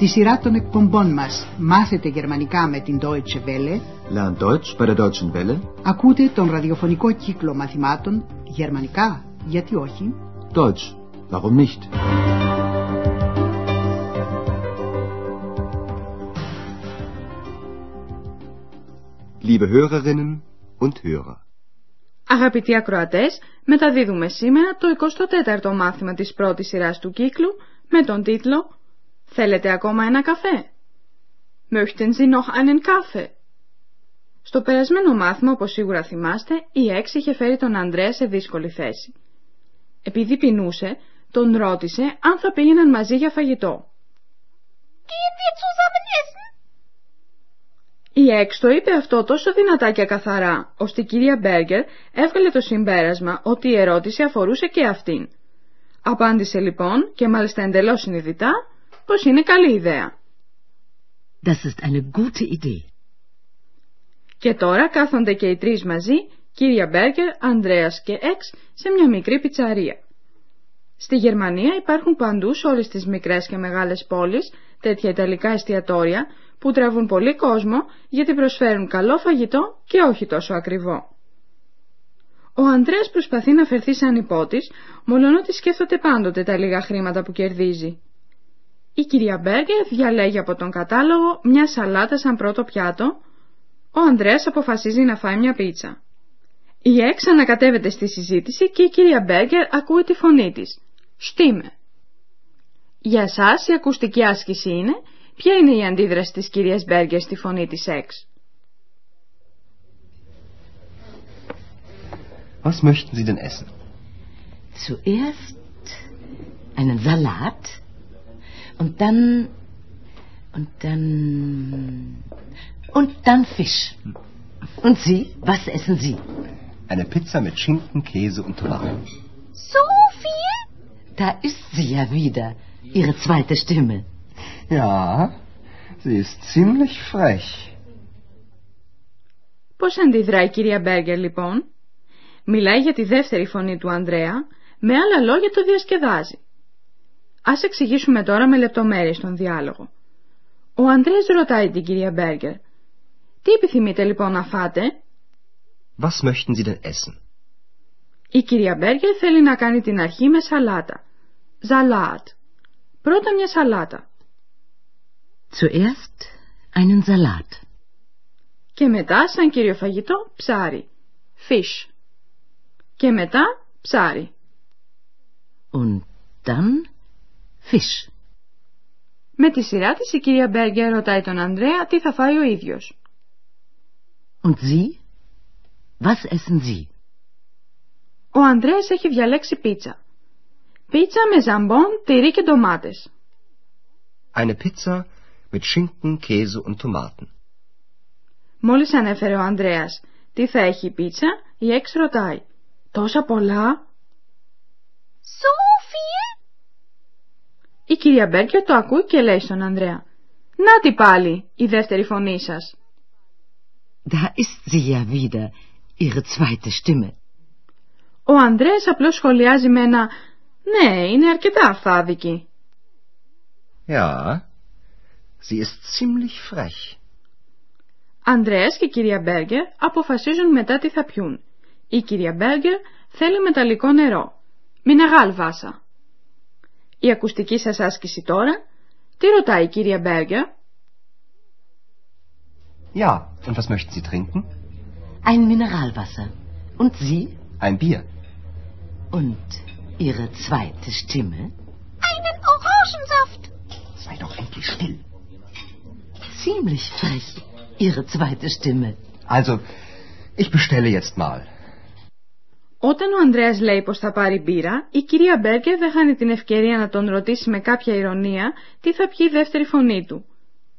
Στη σειρά των εκπομπών μας «Μάθετε γερμανικά με την Deutsche Welle» Lern Deutsch bei der Deutschen Welle. ακούτε τον ραδιοφωνικό κύκλο μαθημάτων «Γερμανικά, γιατί όχι» Deutsch, warum nicht? Liebe Hörerinnen und Hörer. Αγαπητοί ακροατές, μεταδίδουμε σήμερα το 24ο μάθημα της πρώτης σειράς του κύκλου με τον τίτλο «Θέλετε ακόμα ένα καφέ» «Möchten Sie noch einen Kaffee» Στο περασμένο μάθημα, όπως σίγουρα θυμάστε, η Έξ είχε φέρει τον Ανδρέα σε δύσκολη θέση. Επειδή πεινούσε, τον ρώτησε αν θα πήγαιναν μαζί για φαγητό. Gehen wir zusammen essen? Η Έξ το είπε αυτό τόσο δυνατά και καθαρά, ώστε η κυρία Μπέργκερ έβγαλε το συμπέρασμα ότι η ερώτηση αφορούσε και αυτήν. Απάντησε λοιπόν, και μάλιστα εντελώς συνειδητά, πως είναι καλή ιδέα. Das ist eine gute Idee. Και τώρα κάθονται και οι τρεις μαζί, κύρια Μπέργκερ, Ανδρέας και Εξ, σε μια μικρή πιτσαρία. Στη Γερμανία υπάρχουν παντού σε όλες τις μικρές και μεγάλες πόλεις τέτοια ιταλικά εστιατόρια που τραβούν πολύ κόσμο γιατί προσφέρουν καλό φαγητό και όχι τόσο ακριβό. Ο Ανδρέας προσπαθεί να φερθεί σαν υπότης, μολονότι σκέφτονται πάντοτε τα λίγα χρήματα που κερδίζει. Η κυρία Μπέργκερ διαλέγει από τον κατάλογο μια σαλάτα σαν πρώτο πιάτο, ο Ανδρέας αποφασίζει να φάει μια πίτσα. Η Εξ ανακατεύεται στη συζήτηση και η κυρία Μπέργκερ ακούει τη φωνή της. Στίμε. Για σας η ακουστική άσκηση είναι ποια είναι η αντίδραση της κυρίας Μπέργκερ στη φωνή της Εξ; Was möchten Sie denn essen? Zuerst einen Salat und dann und dann und dann Fisch. Und Sie, was essen Sie? Eine Pizza mit Schinken, Käse und Tomaten. So viel? Da ist sie ja wieder, Ihre zweite Stimme. Ja, sie ist ziemlich frech. Πώς αντιδράει η κυρία Μπέργκερ λοιπόν? Μιλάει για τη δεύτερη φωνή του Ανδρέα, με άλλα λόγια το διασκεδάζει. Ας εξηγήσουμε τώρα με λεπτομέρειες τον διάλογο. Ο Ανδρέας ρωτάει την κυρία Μπέργκερ. Τι επιθυμείτε λοιπόν να φάτε; Was möchten Sie denn essen? Η κυρία Μπέργκερ θέλει να κάνει την αρχή με σαλάτα. Ζαλάτ. Πρώτα μια σαλάτα. Zuerst einen Salat. Και μετά, σαν κύριο φαγητό, ψάρι. Fish. Και μετά, ψάρι. Und dann Fisch. Με τη σειρά της η κυρία Μπέργκερ ρωτάει τον Ανδρέα τι θα φάει ο ίδιος. Und Sie? Was essen Sie? Ο Ανδρέας έχει διαλέξει πίτσα. Πίτσα με ζαμπόν, τυρί και ντομάτες. Eine Pizza mit Schinken, Käse und Tomaten. Μόλις ανέφερε ο Ανδρέας τι θα έχει η πίτσα, η Έξ ρωτάει. Τόσα πολλά; So viel? Η κυρία Μπέργκερ το ακούει και λέει στον Ανδρέα. Να τι πάλι, η δεύτερη φωνή σας. Da ist sie ja wieder, Ihre zweite Stimme. Ο Ανδρέας απλώς σχολιάζει με ένα «Ναι, είναι αρκετά αφθάδικη». Ja, sie ist ziemlich frech. Ανδρέας και η κυρία Μπέργκερ αποφασίζουν μετά τι θα πιούν. Η κυρία Μπέργκερ θέλει μεταλλικό νερό. Μιναγάλ βάσα. Η ακουστική σας άσκηση τώρα. Τι ρωτάει η κυρία Μπέργκερ? Ja, und was möchten Sie trinken? Ein Mineralwasser. Und Sie? Ein Bier. Und Ihre zweite Stimme? Einen Orangensaft. Sei doch endlich still. Ziemlich frech, Ihre zweite Stimme. Also, ich bestelle jetzt mal. Όταν ο Ανδρέας λέει πως θα πάρει μπύρα, η κυρία Μπέργκερ δεν χάνει την ευκαιρία να τον ρωτήσει με κάποια ηρωνία τι θα πιει η δεύτερη φωνή του.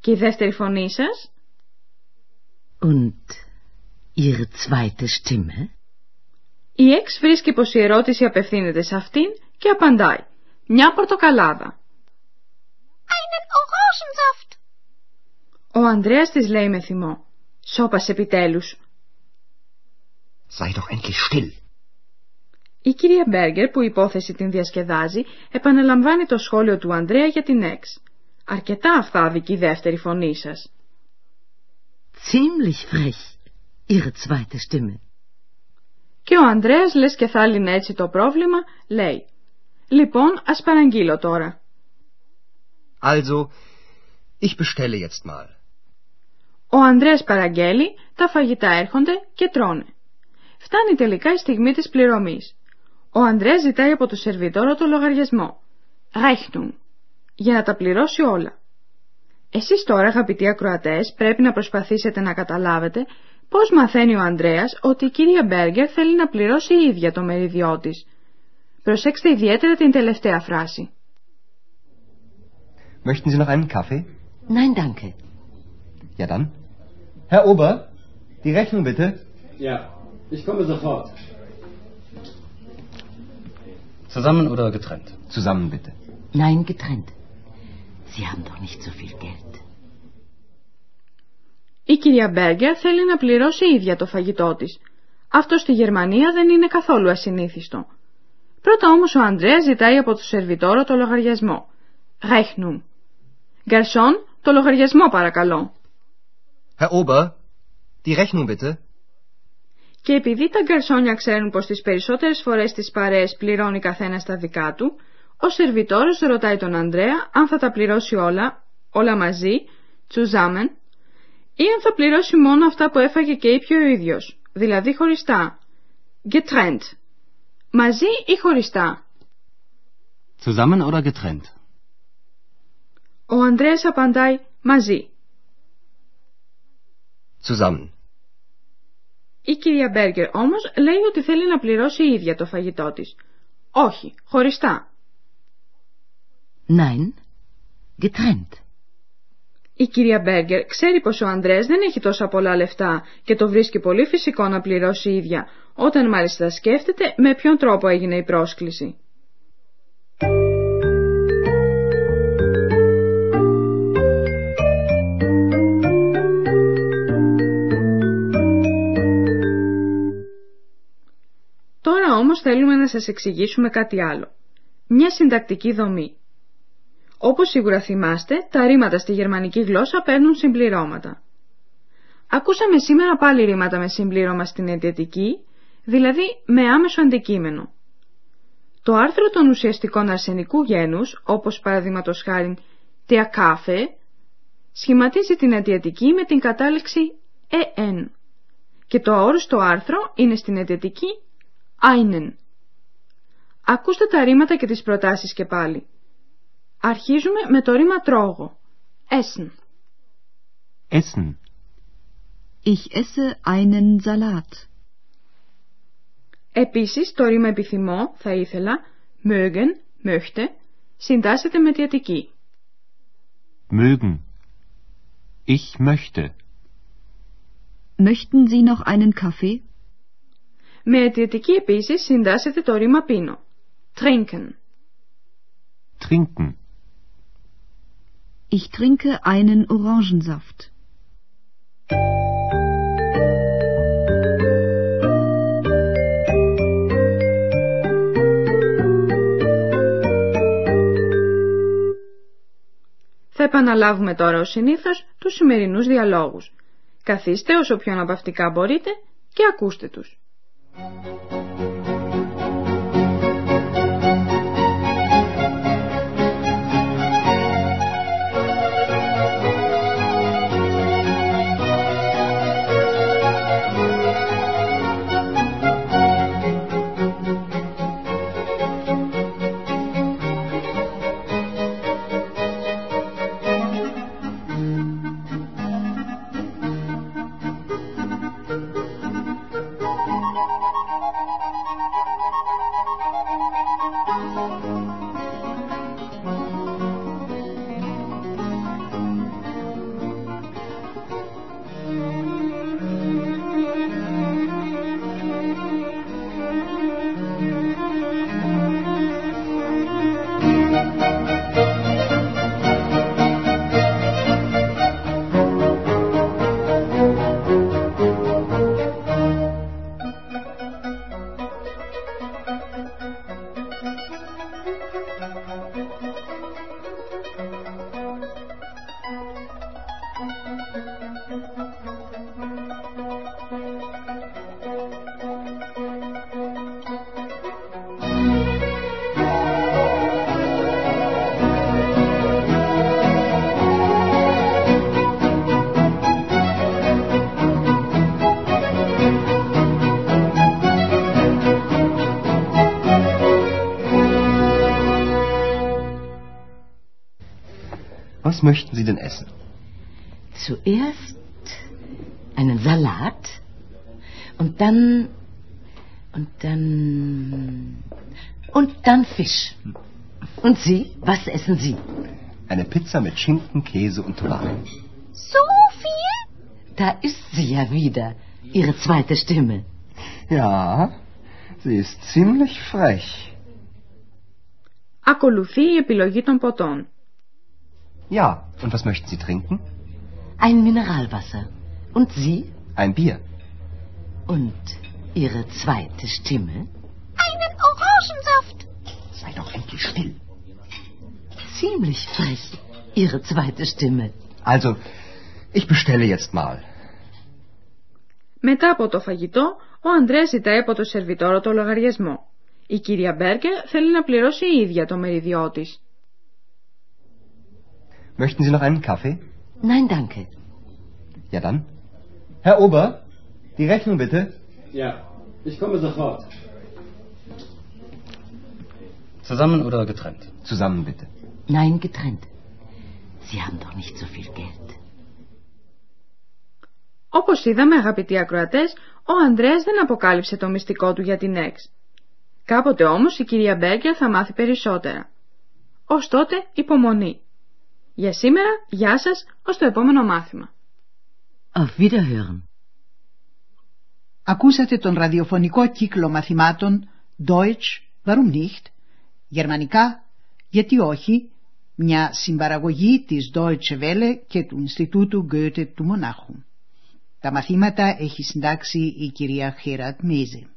Και η δεύτερη φωνή σας; Und Ihre zweite Stimme? Η Εξ βρίσκει πως η ερώτηση απευθύνεται σε αυτήν και απαντάει. Μια πορτοκαλάδα. Einen Orangensaft. Ο Ανδρέας της λέει με θυμό. Σώπας επιτέλους. Sei doch endlich still. Η κυρία Μπέργκερ που η υπόθεση την διασκεδάζει επαναλαμβάνει το σχόλιο του Ανδρέα για την Εξ. Αρκετά αυθάδικη η δεύτερη φωνή σας. Ziemlich frech, Ihre zweite Stimme. Και ο Ανδρέας, λες και θα λύνε έτσι το πρόβλημα, λέει «Λοιπόν, ας παραγγείλω τώρα». Also, ich bestelle jetzt mal. Ο Ανδρέας παραγγέλει, τα φαγητά έρχονται και τρώνε. Φτάνει τελικά η στιγμή της πληρωμής. Ο Ανδρέας ζητάει από το σερβιτόρο το λογαριασμό. Rechnung. Για να τα πληρώσει όλα. Εσείς τώρα αγαπητοί ακροατές πρέπει να προσπαθήσετε να καταλάβετε πώς μαθαίνει ο Ανδρέας ότι η κυρία Μπέργκερ θέλει να πληρώσει η ίδια το μεριδιό της. Προσέξτε ιδιαίτερα την τελευταία φράση. Möchten Sie noch einen Kaffee? Nein, danke. Ja dann. Herr Ober, die Rechnung bitte. Ja, ich komme sofort. Zusammen oder getrennt? Zusammen bitte. Nein, getrennt. Sie haben doch nicht so viel Geld. Η κυρία Μπέργκερ θέλει να πληρώσει η ίδια το φαγητό της. Αυτό στη Γερμανία δεν είναι καθόλου ασυνήθιστο. Πρώτα όμως ο Ανδρέας ζητάει από το σερβιτόρο το λογαριασμό. Rechnung. Γκαρσόν, το λογαριασμό παρακαλώ. Herr Ober, die Rechnung bitte. Και επειδή τα γκαρσόνια ξέρουν πως τις περισσότερες φορές τις παρέες πληρώνει καθένας τα δικά του, ο σερβιτόρος ρωτάει τον Ανδρέα αν θα τα πληρώσει όλα, όλα μαζί, zusammen, ή αν θα πληρώσει μόνο αυτά που έφαγε και είπε ο ίδιος, δηλαδή χωριστά, getrennt, μαζί ή χωριστά; Zusammen oder getrennt? Ο Ανδρέας απαντάει μαζί. Zusammen. Η κυρία Μπέργκερ όμως λέει ότι θέλει να πληρώσει η ίδια το φαγητό της. Όχι, χωριστά. Nein, getrennt. Η κυρία Μπέργκερ ξέρει πως ο Ανδρέας δεν έχει τόσα πολλά λεφτά και το βρίσκει πολύ φυσικό να πληρώσει η ίδια, όταν μάλιστα σκέφτεται με ποιον τρόπο έγινε η πρόσκληση. Θέλουμε να σας εξηγήσουμε κάτι άλλο. Μια συντακτική δομή. Όπως σίγουρα θυμάστε, τα ρήματα στη γερμανική γλώσσα παίρνουν συμπληρώματα. Ακούσαμε σήμερα πάλι ρήματα με συμπλήρωμα στην αιτιατική, δηλαδή με άμεσο αντικείμενο. Το άρθρο των ουσιαστικών αρσενικού γένους, όπως παραδείγματος χάρη der Kaffee, σχηματίζει την αιτιατική με την κατάληξη en και το αόριστο άρθρο είναι στην αιτιατική einen. Ακούστε τα ρήματα και τις προτάσεις και πάλι. Αρχίζουμε με το ρήμα τρώγω. Essen. Essen. Ich esse einen Salat. Επίσης, το ρήμα επιθυμώ, θα ήθελα, mögen, möchte, συντάσσεται με αιτιατική. Mögen. Ich möchte. Möchten Sie noch einen Kaffee? Με αιτιατική επίσης συντάσσεται το ρήμα πίνω. Trinken. Trinken. Ich trinke einen Orangensaft. Θα επαναλάβουμε τώρα ως συνήθως τους σημερινούς διαλόγους. Καθίστε όσο πιο αναπαυτικά μπορείτε και ακούστε τους. Was möchten Sie denn essen? Zuerst einen Salat und dann und dann und dann Fisch. Und Sie, was essen Sie? Eine Pizza mit Schinken, Käse und Tomaten. So viel? Da ist sie ja wieder, Ihre zweite Stimme. Ja, sie ist ziemlich frech. Ακολουθεί η επιλογή των ποτών. Ja, und was möchten Sie trinken? Ein Mineralwasser. Und Sie? Ein Bier. Und Ihre zweite Stimme? Einen Orangensaft. Sei doch endlich still. Ziemlich frech, Ihre zweite Stimme. Also, ich bestelle jetzt mal. Μετά από το φαγητό, ο Ανδρέας ζητάει από το σερβιτόρο το λογαριασμό. Η κυρία Μπέρκερ θέλει να πληρώσει η ίδια το μεριδιό της. Möchten Sie noch einen Kaffee? Nein, danke. Ja dann. Herr Ober, die Rechnung bitte. Ja, ich komme sofort. Zusammen oder getrennt? Zusammen bitte. Nein, getrennt. Sie haben doch nicht so viel Geld. Όπως είδαμε αγαπητοί ακροατές, ο Ανδρέας δεν αποκάλυψε το μυστικό του για την Εξ. Κάποτε όμως η κυρία Μπέρκερ θα μάθει περισσότερα. Ως τότε υπομονή. Για σήμερα, γεια σας, ως το επόμενο μάθημα. Auf Wiederhören. Ακούσατε τον ραδιοφωνικό κύκλο μαθημάτων Deutsch, warum nicht, γερμανικά, γιατί όχι, μια συμπαραγωγή της Deutsche Welle και του Ινστιτούτου Goethe του Μονάχου. Τα μαθήματα έχει συντάξει η κυρία Χέρατ Μέζε.